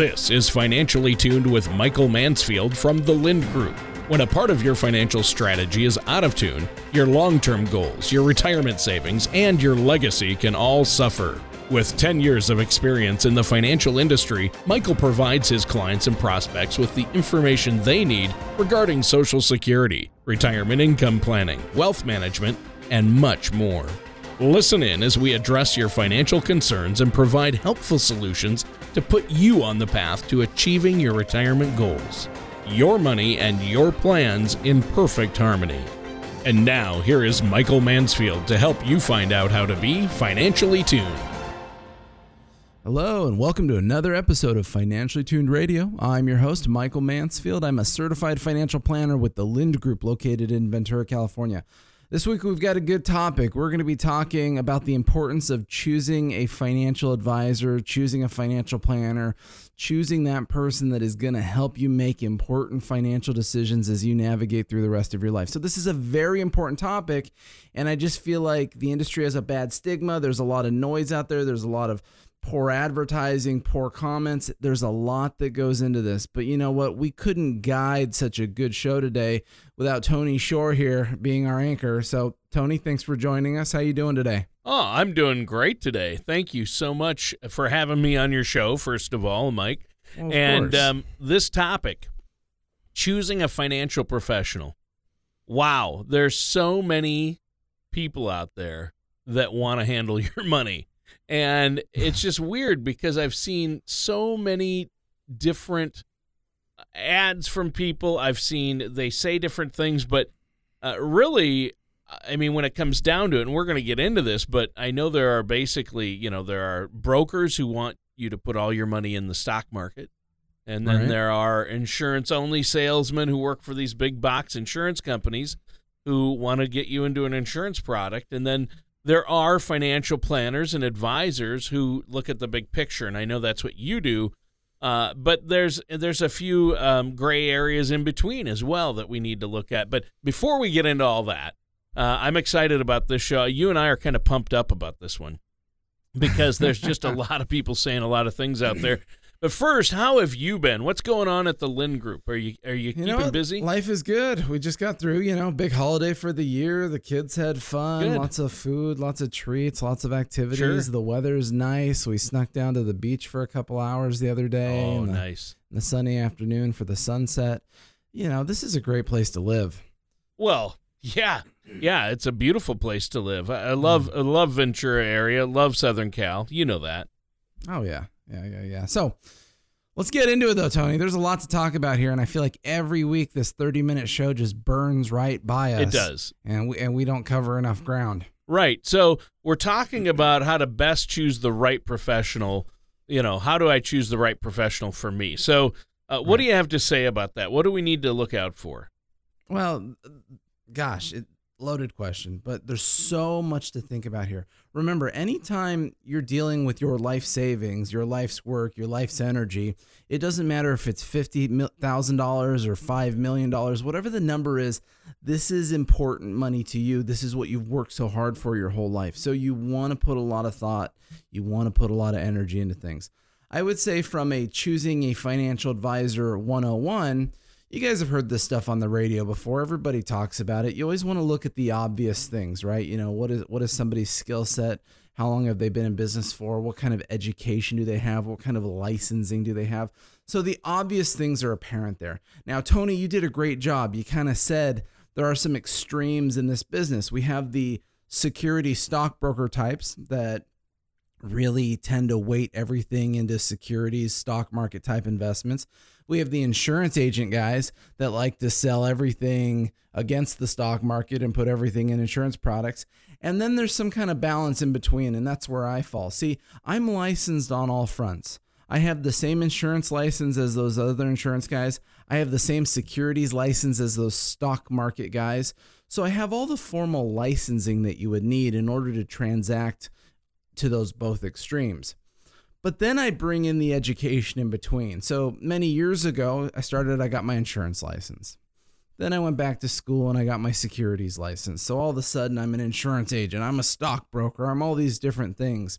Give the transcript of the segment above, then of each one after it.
This is Financially Tuned with Michael Mansfield from the Lynd Group. When a part of your financial strategy is out of tune, your long term goals, your retirement savings, and your legacy can all suffer. With 10 years of experience in the financial industry, Michael provides his clients and prospects with the information they need regarding Social Security, retirement income planning, wealth management, and much more. Listen in as we address your financial concerns and provide helpful solutions to put you on the path to achieving your retirement goals. Your money and your plans in perfect harmony. And now, here is Michael Mansfield to help you find out how to be financially tuned. Hello, and welcome to another episode of Financially Tuned Radio. I'm your host, Michael Mansfield. I'm a certified financial planner with the Lynd Group located in Ventura, California. This week, we've got a good topic. We're going to be talking about the importance of choosing a financial advisor, choosing a financial planner, choosing that person that is going to help you make important financial decisions as you navigate through the rest of your life. So, this is a very important topic. And I just feel like the industry has a bad stigma. There's a lot of noise out there, there's a lot of poor advertising, poor comments. There's a lot that goes into this. But you know what? We couldn't guide such a good show today without Tony Shore here being our anchor. So, Tony, thanks for joining us. How you doing today? Oh, I'm doing great today. Thank you so much for having me on your show, first of all, Mike. Well, and um, this topic, choosing a financial professional. Wow, there's so many people out there that want to handle your money. And it's just weird because I've seen so many different ads from people. I've seen they say different things, but uh, really, I mean, when it comes down to it, and we're going to get into this, but I know there are basically, you know, there are brokers who want you to put all your money in the stock market. And then Right. there are insurance only salesmen who work for these big box insurance companies who want to get you into an insurance product. And then there are financial planners and advisors who look at the big picture. And I know that's what you do. Uh, but there's there's a few um, gray areas in between as well that we need to look at. But before we get into all that, uh, I'm excited about this show. You and I are kind of pumped up about this one because there's just a lot of people saying a lot of things out there. But first, how have you been? What's going on at the Lynd Group? Are you are you, You keeping know busy? Life is good. We just got through, you know, big holiday for the year. The kids had fun, Good. lots of food, lots of treats, lots of activities. Sure. The weather's nice. We snuck down to the beach for a couple hours the other day. oh, the, nice. the sunny afternoon for the sunset. You know, this is a great place to live. Well, yeah, yeah, it's a beautiful place to live. I, I love hmm. I love Ventura area. Love Southern Cal. You know that. Oh yeah, yeah, yeah, yeah. So let's get into it though, Tony. There's a lot to talk about here, and I feel like every week this 30 minute show just burns right by us. It does. and we and we don't cover enough ground. Right. So we're talking about how to best choose the right professional. You know, how do I choose the right professional for me? So, uh, what do you have to say about that? What do we need to look out for? Well, gosh, it, loaded question, but there's so much to think about here. Remember, anytime you're dealing with your life savings, your life's work, your life's energy, it doesn't matter if it's $50,000 or $5 million, whatever the number is, this is important money to you. This is what you've worked so hard for your whole life. So you want to put a lot of thought, you want to put a lot of energy into things. I would say, from a choosing a financial advisor 101, you guys have heard this stuff on the radio before. Everybody talks about it. You always want to look at the obvious things, right? You know, what is what is somebody's skill set? How long have they been in business for? What kind of education do they have? What kind of licensing do they have? So the obvious things are apparent there. Now, Tony, you did a great job. You kind of said there are some extremes in this business. We have the security stockbroker types that really tend to weight everything into securities, stock market type investments. We have the insurance agent guys that like to sell everything against the stock market and put everything in insurance products. And then there's some kind of balance in between, and that's where I fall. See, I'm licensed on all fronts. I have the same insurance license as those other insurance guys. I have the same securities license as those stock market guys. So I have all the formal licensing that you would need in order to transact to those both extremes. But then I bring in the education in between. So many years ago, I started, I got my insurance license. Then I went back to school and I got my securities license. So all of a sudden, I'm an insurance agent, I'm a stockbroker, I'm all these different things.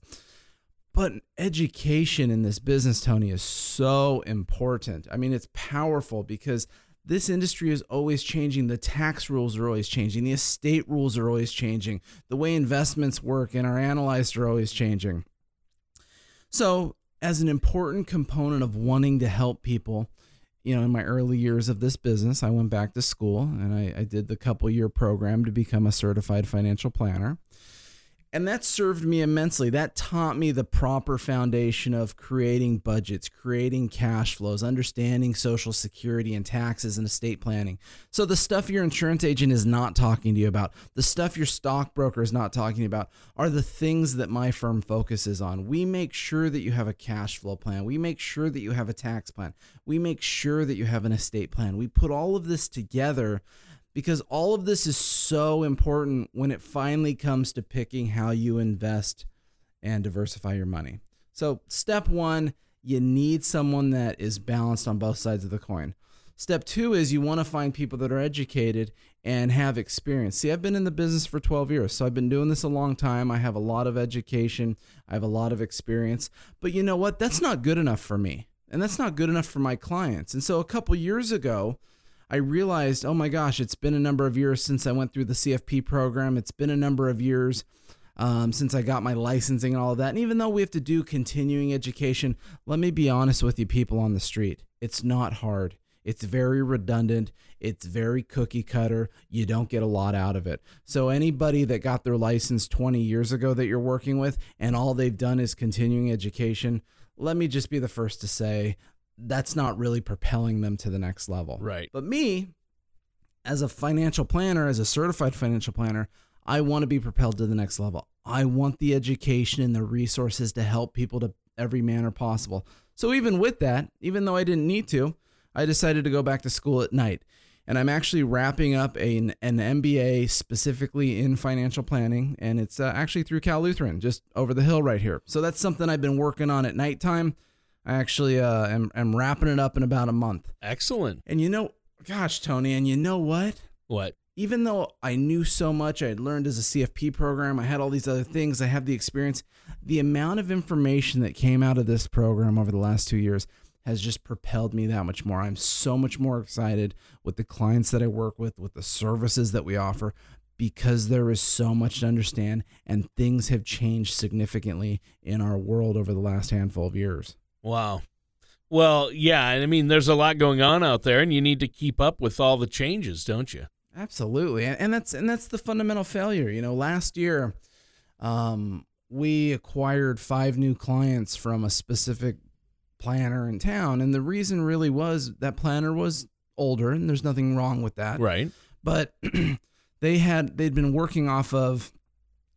But education in this business, Tony, is so important. I mean, it's powerful because this industry is always changing. The tax rules are always changing. The estate rules are always changing. The way investments work and are analyzed are always changing. So, as an important component of wanting to help people, you know, in my early years of this business, I went back to school and I, I did the couple year program to become a certified financial planner. And that served me immensely. That taught me the proper foundation of creating budgets, creating cash flows, understanding social security and taxes and estate planning. So, the stuff your insurance agent is not talking to you about, the stuff your stockbroker is not talking about, are the things that my firm focuses on. We make sure that you have a cash flow plan. We make sure that you have a tax plan. We make sure that you have an estate plan. We put all of this together because all of this is so important when it finally comes to picking how you invest and diversify your money. So, step one, you need someone that is balanced on both sides of the coin. Step two is you want to find people that are educated and have experience. See, I've been in the business for 12 years, so I've been doing this a long time. I have a lot of education, I have a lot of experience. But you know what? That's not good enough for me, and that's not good enough for my clients. And so, a couple years ago, I realized, oh my gosh, it's been a number of years since I went through the CFP program. It's been a number of years um, since I got my licensing and all of that. And even though we have to do continuing education, let me be honest with you, people on the street, it's not hard. It's very redundant. It's very cookie cutter. You don't get a lot out of it. So, anybody that got their license 20 years ago that you're working with and all they've done is continuing education, let me just be the first to say that's not really propelling them to the next level. Right. But me, as a financial planner, as a certified financial planner, I want to be propelled to the next level. I want the education and the resources to help people to every manner possible. So even with that, even though I didn't need to, I decided to go back to school at night. And I'm actually wrapping up a, an MBA specifically in financial planning, and it's uh, actually through Cal Lutheran, just over the hill right here. So that's something I've been working on at nighttime I actually uh, am, am wrapping it up in about a month. Excellent. And you know, gosh, Tony, and you know what? What? Even though I knew so much, I had learned as a CFP program, I had all these other things, I have the experience, the amount of information that came out of this program over the last two years has just propelled me that much more. I'm so much more excited with the clients that I work with, with the services that we offer, because there is so much to understand and things have changed significantly in our world over the last handful of years. Wow. Well, yeah, I mean, there's a lot going on out there, and you need to keep up with all the changes, don't you? Absolutely, and that's and that's the fundamental failure. You know, last year, um, we acquired five new clients from a specific planner in town, and the reason really was that planner was older, and there's nothing wrong with that, right? But they had they'd been working off of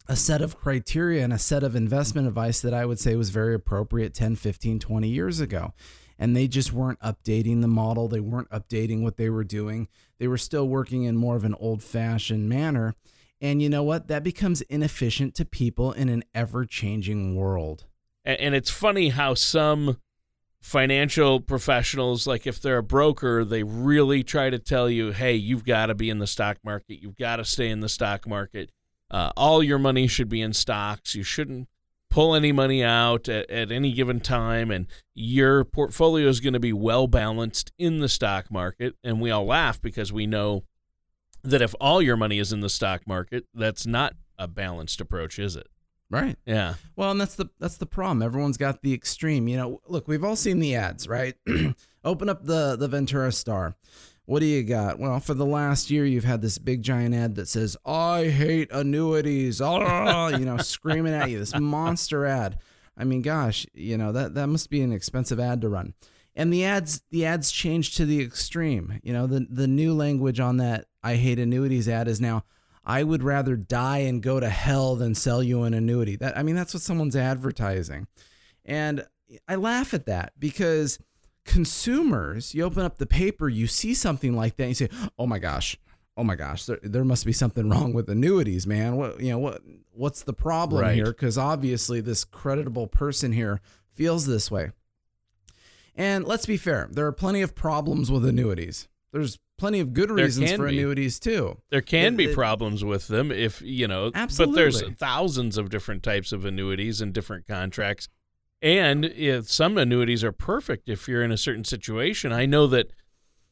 a set of criteria and a set of investment advice that I would say was very appropriate 10, 15, 20 years ago. And they just weren't updating the model. They weren't updating what they were doing. They were still working in more of an old fashioned manner. And you know what? That becomes inefficient to people in an ever changing world. And it's funny how some financial professionals, like if they're a broker, they really try to tell you, hey, you've got to be in the stock market. You've got to stay in the stock market uh, all your money should be in stocks. You shouldn't pull any money out at, at any given time, and your portfolio is going to be well balanced in the stock market. And we all laugh because we know that if all your money is in the stock market, that's not a balanced approach, is it? Right. Yeah. Well, and that's the that's the problem. Everyone's got the extreme. You know, look, we've all seen the ads, right? Open up the the Ventura Star. What do you got? Well, for the last year, you've had this big giant ad that says, I hate annuities. Oh, you know, screaming at you, this monster ad. I mean, gosh, you know, that, that must be an expensive ad to run. And the ads, the ads changed to the extreme. You know, the, the new language on that I hate annuities ad is now, I would rather die and go to hell than sell you an annuity. That, I mean, that's what someone's advertising. And I laugh at that because – consumers, you open up the paper, you see something like that, and you say, "Oh my gosh, oh my gosh, there, there must be something wrong with annuities, man. What you know what what's the problem right. here? Because obviously this creditable person here feels this way." And let's be fair, there are plenty of problems with annuities. There's plenty of good reasons for be. annuities too. There can it, be it, problems with them if you know, absolutely. but there's thousands of different types of annuities and different contracts And if some annuities are perfect if you're in a certain situation. I know that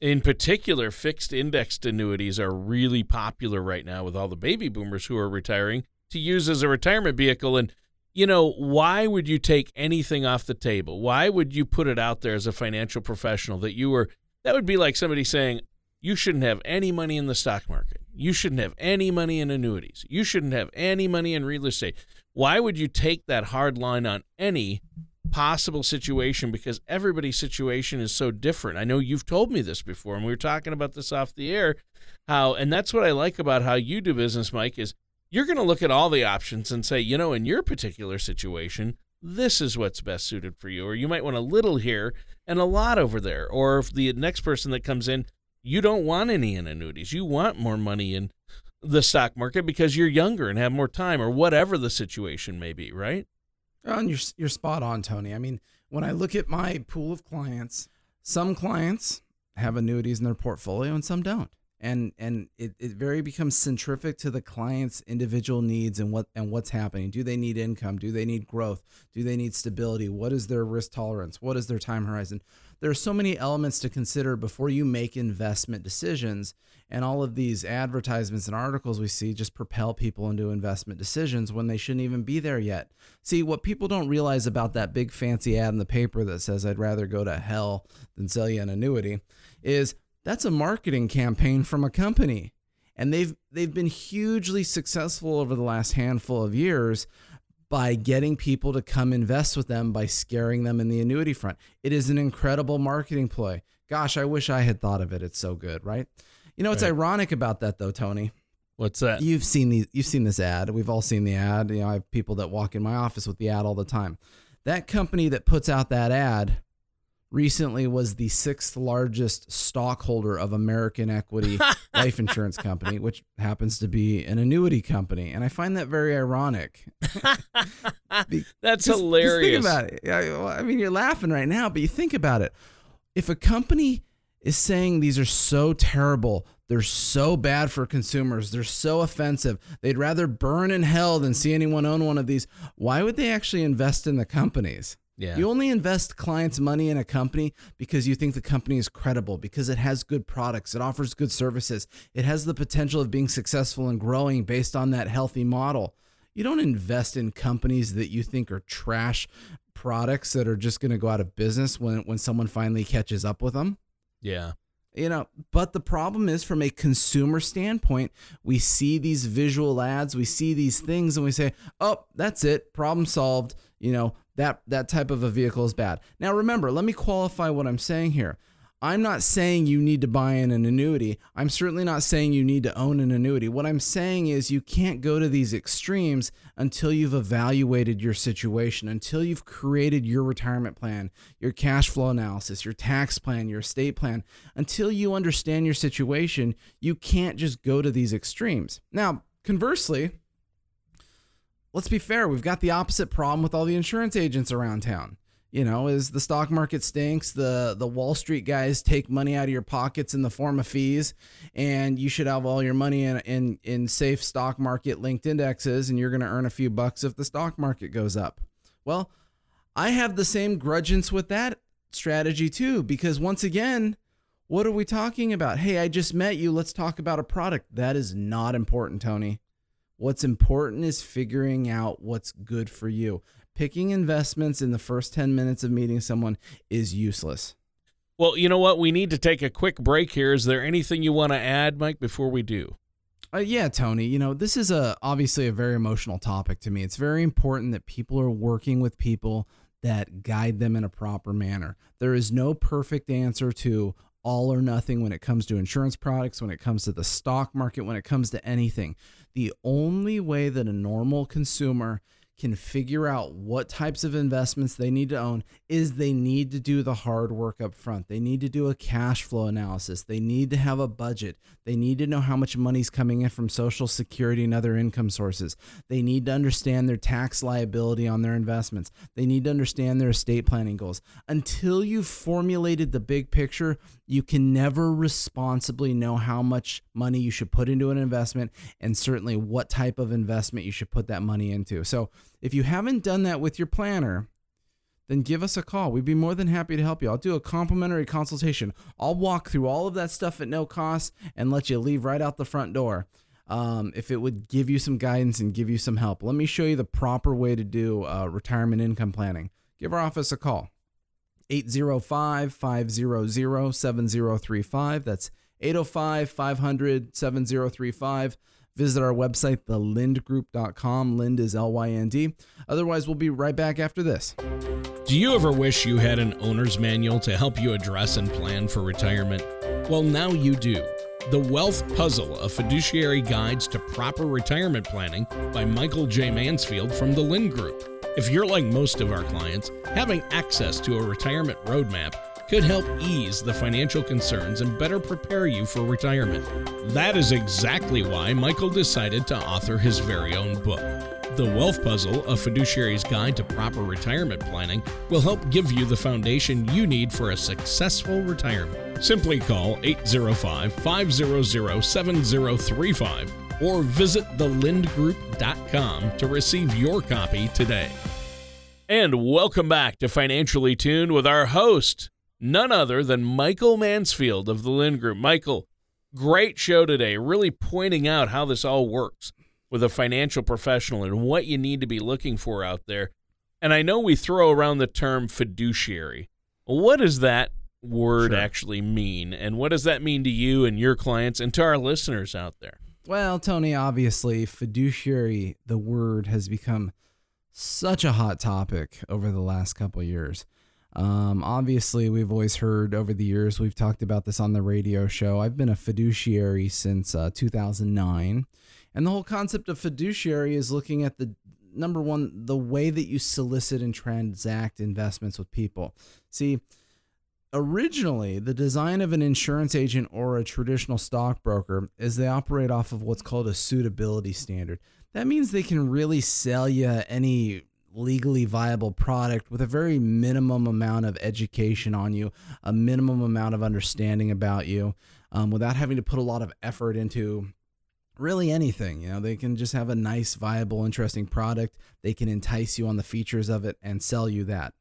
in particular, fixed indexed annuities are really popular right now with all the baby boomers who are retiring to use as a retirement vehicle. And, you know, why would you take anything off the table? Why would you put it out there as a financial professional that you were, that would be like somebody saying, you shouldn't have any money in the stock market. You shouldn't have any money in annuities. You shouldn't have any money in real estate. Why would you take that hard line on any possible situation because everybody's situation is so different. I know you've told me this before, and we were talking about this off the air. How, and that's what I like about how you do business, Mike, is you're going to look at all the options and say, you know, in your particular situation, this is what's best suited for you. Or you might want a little here and a lot over there. Or if the next person that comes in, you don't want any in annuities, you want more money in the stock market because you're younger and have more time, or whatever the situation may be, right? Oh, and you're you're spot on, Tony. I mean, when I look at my pool of clients, some clients have annuities in their portfolio and some don't. And and it, it very becomes centrific to the client's individual needs and what and what's happening. Do they need income? Do they need growth? Do they need stability? What is their risk tolerance? What is their time horizon? There are so many elements to consider before you make investment decisions and all of these advertisements and articles we see just propel people into investment decisions when they shouldn't even be there yet. See, what people don't realize about that big fancy ad in the paper that says, I'd rather go to hell than sell you an annuity, is that's a marketing campaign from a company. And they've they've been hugely successful over the last handful of years by getting people to come invest with them by scaring them in the annuity front. It is an incredible marketing ploy. Gosh, I wish I had thought of it. It's so good, right? You know what's right. ironic about that though, Tony? What's that? You've seen the you've seen this ad. We've all seen the ad. You know, I have people that walk in my office with the ad all the time. That company that puts out that ad recently was the sixth largest stockholder of American Equity Life Insurance Company, which happens to be an annuity company. And I find that very ironic. That's just, hilarious. Just think about it. I mean, you're laughing right now, but you think about it. If a company is saying these are so terrible. They're so bad for consumers. They're so offensive. They'd rather burn in hell than see anyone own one of these. Why would they actually invest in the companies? Yeah. You only invest clients' money in a company because you think the company is credible, because it has good products, it offers good services, it has the potential of being successful and growing based on that healthy model. You don't invest in companies that you think are trash products that are just going to go out of business when when someone finally catches up with them. Yeah. You know, but the problem is from a consumer standpoint, we see these visual ads, we see these things and we say, "Oh, that's it, problem solved." You know, that that type of a vehicle is bad. Now remember, let me qualify what I'm saying here. I'm not saying you need to buy in an annuity. I'm certainly not saying you need to own an annuity. What I'm saying is you can't go to these extremes until you've evaluated your situation, until you've created your retirement plan, your cash flow analysis, your tax plan, your estate plan. Until you understand your situation, you can't just go to these extremes. Now, conversely, let's be fair, we've got the opposite problem with all the insurance agents around town you know, is the stock market stinks, the the Wall Street guys take money out of your pockets in the form of fees, and you should have all your money in in, in safe stock market linked indexes, and you're going to earn a few bucks if the stock market goes up. Well, I have the same grudgance with that strategy too, because once again, what are we talking about? Hey, I just met you. Let's talk about a product. That is not important, Tony. What's important is figuring out what's good for you picking investments in the first 10 minutes of meeting someone is useless. Well, you know what? We need to take a quick break here. Is there anything you want to add, Mike, before we do? Uh, yeah, Tony. You know, this is a obviously a very emotional topic to me. It's very important that people are working with people that guide them in a proper manner. There is no perfect answer to all or nothing when it comes to insurance products, when it comes to the stock market, when it comes to anything. The only way that a normal consumer can figure out what types of investments they need to own is they need to do the hard work up front. They need to do a cash flow analysis. They need to have a budget. They need to know how much money's coming in from social security and other income sources. They need to understand their tax liability on their investments. They need to understand their estate planning goals. Until you've formulated the big picture, you can never responsibly know how much money you should put into an investment and certainly what type of investment you should put that money into. So, if you haven't done that with your planner, then give us a call. We'd be more than happy to help you. I'll do a complimentary consultation. I'll walk through all of that stuff at no cost and let you leave right out the front door. Um, if it would give you some guidance and give you some help, let me show you the proper way to do uh, retirement income planning. Give our office a call 805 500 7035. That's 805 500 7035. Visit our website, thelyndgroup.com. Lynd is L Y N D. Otherwise, we'll be right back after this. Do you ever wish you had an owner's manual to help you address and plan for retirement? Well, now you do. The Wealth Puzzle, a fiduciary guides to proper retirement planning by Michael J. Mansfield from the Lynd Group. If you're like most of our clients, having access to a retirement roadmap could help ease the financial concerns and better prepare you for retirement. That is exactly why Michael decided to author his very own book. The Wealth Puzzle, a fiduciary's guide to proper retirement planning, will help give you the foundation you need for a successful retirement. Simply call 805 500 7035 or visit thelyndgroup.com to receive your copy today. And welcome back to Financially Tuned with our host, none other than Michael Mansfield of the Lynd Group. Michael, great show today, really pointing out how this all works with a financial professional and what you need to be looking for out there. And I know we throw around the term fiduciary. What does that word Sure. actually mean? And what does that mean to you and your clients and to our listeners out there? Well, Tony, obviously, fiduciary, the word has become such a hot topic over the last couple of years. Um, obviously, we've always heard over the years, we've talked about this on the radio show. I've been a fiduciary since uh, 2009. And the whole concept of fiduciary is looking at the number one, the way that you solicit and transact investments with people. See, originally the design of an insurance agent or a traditional stockbroker is they operate off of what's called a suitability standard. That means they can really sell you any legally viable product with a very minimum amount of education on you, a minimum amount of understanding about you, um, without having to put a lot of effort into really anything. You know, they can just have a nice, viable, interesting product. They can entice you on the features of it and sell you that.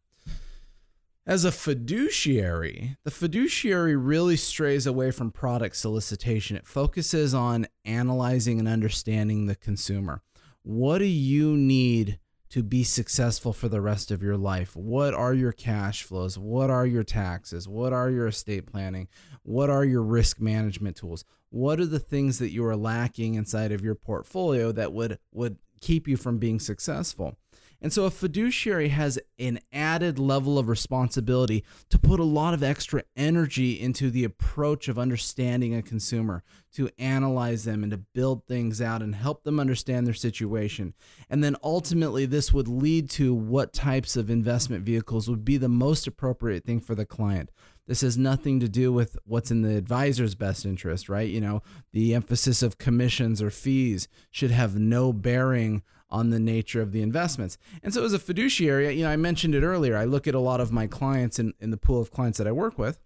As a fiduciary, the fiduciary really strays away from product solicitation. It focuses on analyzing and understanding the consumer. What do you need to be successful for the rest of your life? What are your cash flows? What are your taxes? What are your estate planning? What are your risk management tools? What are the things that you are lacking inside of your portfolio that would would keep you from being successful? And so a fiduciary has an added level of responsibility to put a lot of extra energy into the approach of understanding a consumer, to analyze them and to build things out and help them understand their situation. And then ultimately, this would lead to what types of investment vehicles would be the most appropriate thing for the client. This has nothing to do with what's in the advisor's best interest, right? You know, the emphasis of commissions or fees should have no bearing on the nature of the investments. And so as a fiduciary, you know, I mentioned it earlier, I look at a lot of my clients in, in the pool of clients that I work with.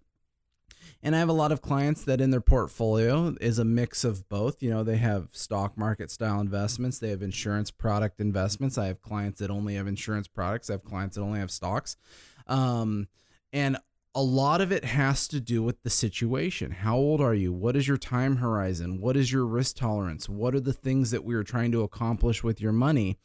And I have a lot of clients that in their portfolio is a mix of both. You know, they have stock market style investments, they have insurance product investments. I have clients that only have insurance products, I have clients that only have stocks. Um, and a lot of it has to do with the situation. How old are you? What is your time horizon? What is your risk tolerance? What are the things that we are trying to accomplish with your money?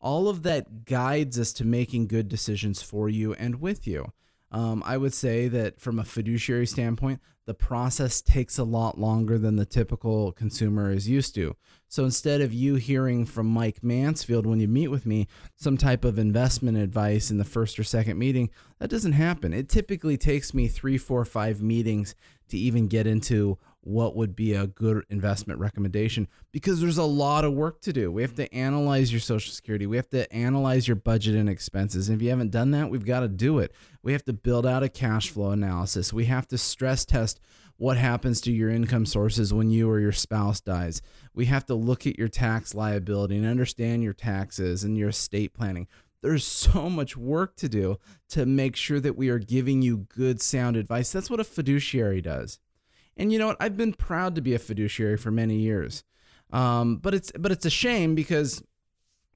All of that guides us to making good decisions for you and with you. Um, I would say that from a fiduciary standpoint, the process takes a lot longer than the typical consumer is used to. So instead of you hearing from Mike Mansfield when you meet with me some type of investment advice in the first or second meeting, that doesn't happen. It typically takes me three, four, five meetings to even get into what would be a good investment recommendation because there's a lot of work to do. We have to analyze your social security. We have to analyze your budget and expenses. And if you haven't done that, we've got to do it. We have to build out a cash flow analysis. We have to stress test what happens to your income sources when you or your spouse dies. We have to look at your tax liability and understand your taxes and your estate planning. There's so much work to do to make sure that we are giving you good, sound advice. That's what a fiduciary does. And you know what? I've been proud to be a fiduciary for many years. Um, but it's but it's a shame because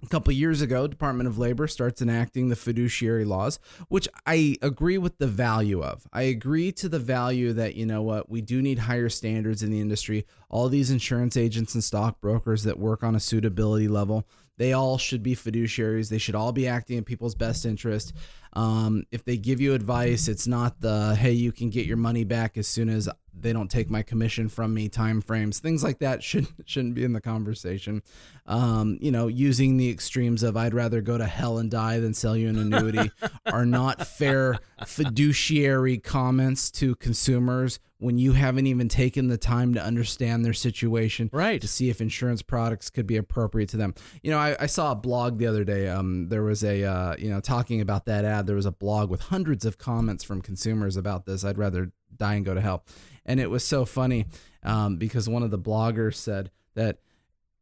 a couple years ago, Department of Labor starts enacting the fiduciary laws, which I agree with the value of. I agree to the value that, you know what, we do need higher standards in the industry. All these insurance agents and stockbrokers that work on a suitability level, they all should be fiduciaries. They should all be acting in people's best interest. Um, if they give you advice, it's not the hey, you can get your money back as soon as they don't take my commission from me time frames things like that should shouldn't be in the conversation. Um, you know using the extremes of i'd rather go to hell and die than sell you an annuity are not fair fiduciary comments to consumers when you haven't even taken the time to understand their situation right. to see if insurance products could be appropriate to them. You know i, I saw a blog the other day um, there was a uh, you know talking about that ad. There was a blog with hundreds of comments from consumers about this. I'd rather die and go to hell and it was so funny um, because one of the bloggers said that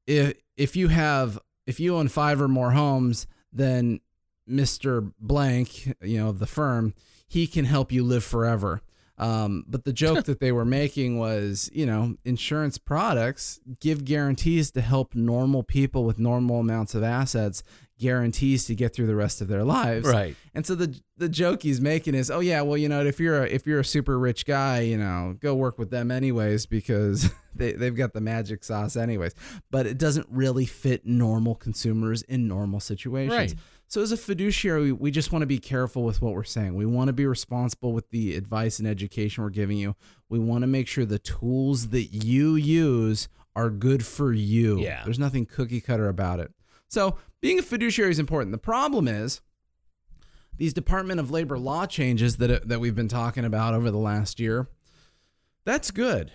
if if you have if you own five or more homes, then Mister Blank, you know, of the firm, he can help you live forever. Um, but the joke that they were making was, you know, insurance products give guarantees to help normal people with normal amounts of assets guarantees to get through the rest of their lives. Right. And so the the joke he's making is, oh yeah, well you know if you're a, if you're a super rich guy, you know, go work with them anyways because they they've got the magic sauce anyways. But it doesn't really fit normal consumers in normal situations. Right. So as a fiduciary, we just want to be careful with what we're saying. We want to be responsible with the advice and education we're giving you. We want to make sure the tools that you use are good for you. Yeah. There's nothing cookie cutter about it. So being a fiduciary is important. The problem is these Department of Labor law changes that uh, that we've been talking about over the last year. That's good.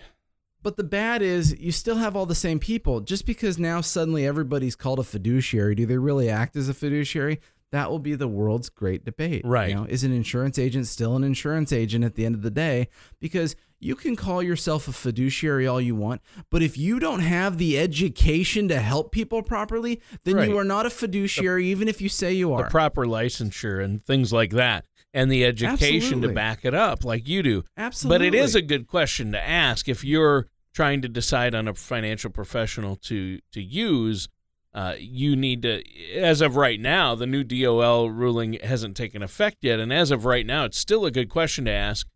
But the bad is you still have all the same people. Just because now suddenly everybody's called a fiduciary, do they really act as a fiduciary? That will be the world's great debate. Right. You know, is an insurance agent still an insurance agent at the end of the day? Because you can call yourself a fiduciary all you want, but if you don't have the education to help people properly, then Right. you are not a fiduciary, even if you say you are. the proper licensure and things like that and the education Absolutely. to back it up like you do Absolutely. but it is a good question to ask if you're trying to decide on a financial professional to to use uh, you need to as of right now the new dol ruling hasn't taken effect yet and as of right now it's still a good question to ask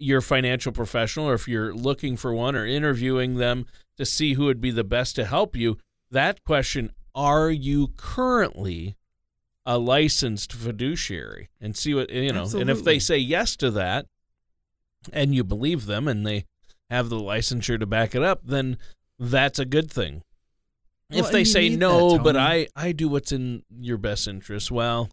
your financial professional or if you're looking for one or interviewing them to see who would be the best to help you that question are you currently a licensed fiduciary? And see what you know and if they say yes to that and you believe them and they have the licensure to back it up then that's a good thing. Well, if they say no that, but i i do what's in your best interest well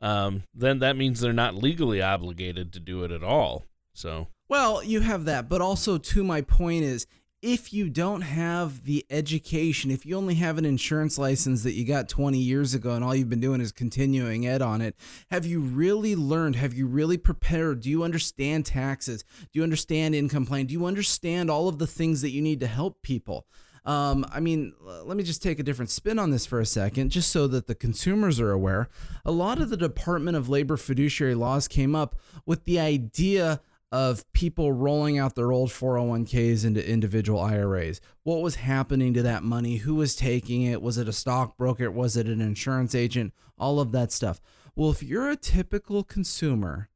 um, then that means they're not legally obligated to do it at all so Well, you have that, but also to my point is if you don't have the education, if you only have an insurance license that you got 20 years ago and all you've been doing is continuing ed on it, have you really learned? Have you really prepared? Do you understand taxes? Do you understand income plan? Do you understand all of the things that you need to help people? Um, I mean, let me just take a different spin on this for a second, just so that the consumers are aware. A lot of the Department of Labor fiduciary laws came up with the idea of people rolling out their old 401ks into individual IRAs. What was happening to that money? Who was taking it? Was it a stockbroker? Was it an insurance agent? All of that stuff. Well, if you're a typical consumer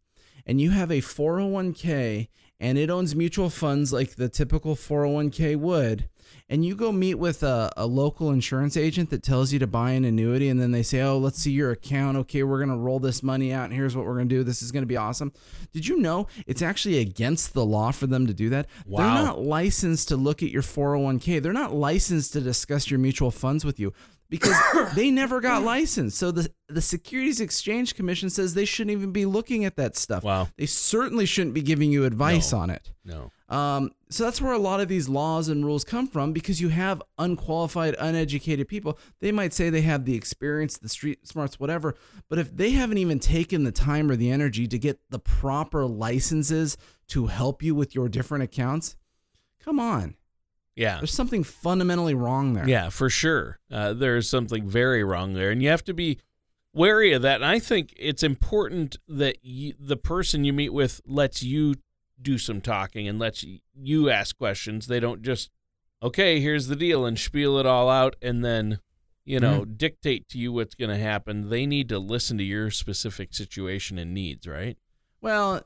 and you have a 401k and it owns mutual funds like the typical 401k would, and you go meet with a, a local insurance agent that tells you to buy an annuity, and then they say, Oh, let's see your account. Okay, we're going to roll this money out, and here's what we're going to do. This is going to be awesome. Did you know it's actually against the law for them to do that? Wow. They're not licensed to look at your 401k, they're not licensed to discuss your mutual funds with you. Because they never got licensed. So the the Securities Exchange Commission says they shouldn't even be looking at that stuff. Wow. They certainly shouldn't be giving you advice No. on it. no Um, so that's where a lot of these laws and rules come from because you have unqualified, uneducated people. They might say they have the experience, the street smarts, whatever, but if they haven't even taken the time or the energy to get the proper licenses to help you with your different accounts, come on. yeah There's something fundamentally wrong there. Yeah, for sure. Uh, there's something very wrong there, and you have to be wary of that. And I think it's important that you, the person you meet with lets you do some talking and lets you ask questions. They don't just, okay, here's the deal, and spiel it all out, and then you know, mm-hmm. dictate to you what's going to happen. They need to listen to your specific situation and needs, right? Well,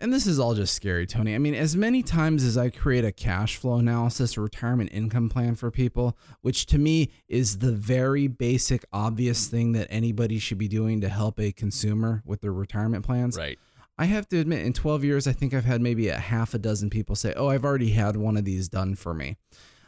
and this is all just scary, Tony. I mean, as many times as I create a cash flow analysis or retirement income plan for people, which to me is the very basic, obvious thing that anybody should be doing to help a consumer with their retirement plans. Right. I have to admit, in 12 years, I think I've had maybe a half a dozen people say, Oh, I've already had one of these done for me.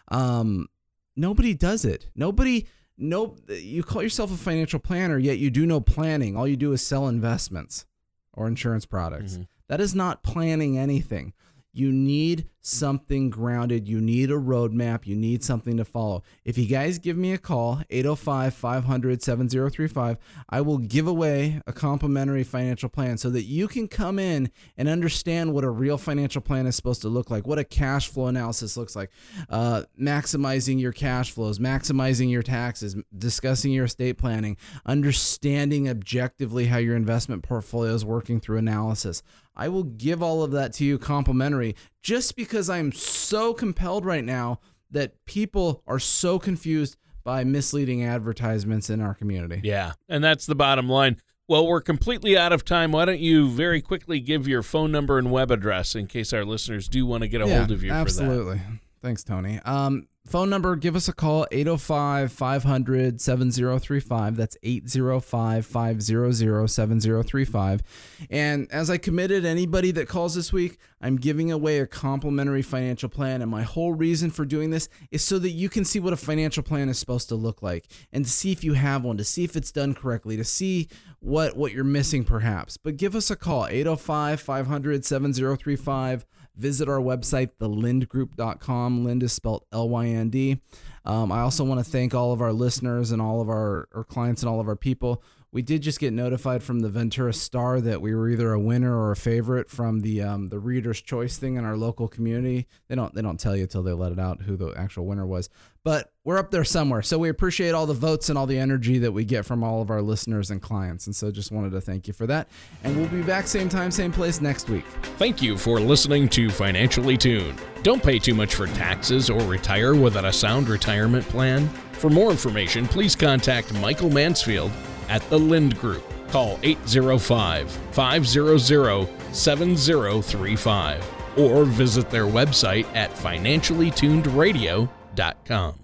Um, nobody does it. Nobody, no, you call yourself a financial planner, yet you do no planning. All you do is sell investments or insurance products. Mhm. That is not planning anything. You need something grounded. You need a roadmap. You need something to follow. If you guys give me a call, 805 500 7035, I will give away a complimentary financial plan so that you can come in and understand what a real financial plan is supposed to look like, what a cash flow analysis looks like, uh, maximizing your cash flows, maximizing your taxes, discussing your estate planning, understanding objectively how your investment portfolio is working through analysis. I will give all of that to you complimentary just because I'm so compelled right now that people are so confused by misleading advertisements in our community. Yeah. And that's the bottom line. Well, we're completely out of time. Why don't you very quickly give your phone number and web address in case our listeners do want to get a hold of you absolutely. for that? absolutely. Thanks, Tony. Um, phone number, give us a call, 805 500 7035. That's 805 500 7035. And as I committed, anybody that calls this week, I'm giving away a complimentary financial plan. And my whole reason for doing this is so that you can see what a financial plan is supposed to look like and to see if you have one, to see if it's done correctly, to see what, what you're missing perhaps. But give us a call, 805 500 7035 visit our website, thelyndgroup.com. Lynd is spelled L Y N D. Um, I also want to thank all of our listeners and all of our, our clients and all of our people. We did just get notified from the Ventura Star that we were either a winner or a favorite from the um, the Reader's Choice thing in our local community. They don't they don't tell you till they let it out who the actual winner was, but we're up there somewhere. So we appreciate all the votes and all the energy that we get from all of our listeners and clients. And so just wanted to thank you for that. And we'll be back same time, same place next week. Thank you for listening to Financially Tuned. Don't pay too much for taxes or retire without a sound retirement plan. For more information, please contact Michael Mansfield at the Lynd Group. Call 805 500 7035 or visit their website at financiallytunedradio.com.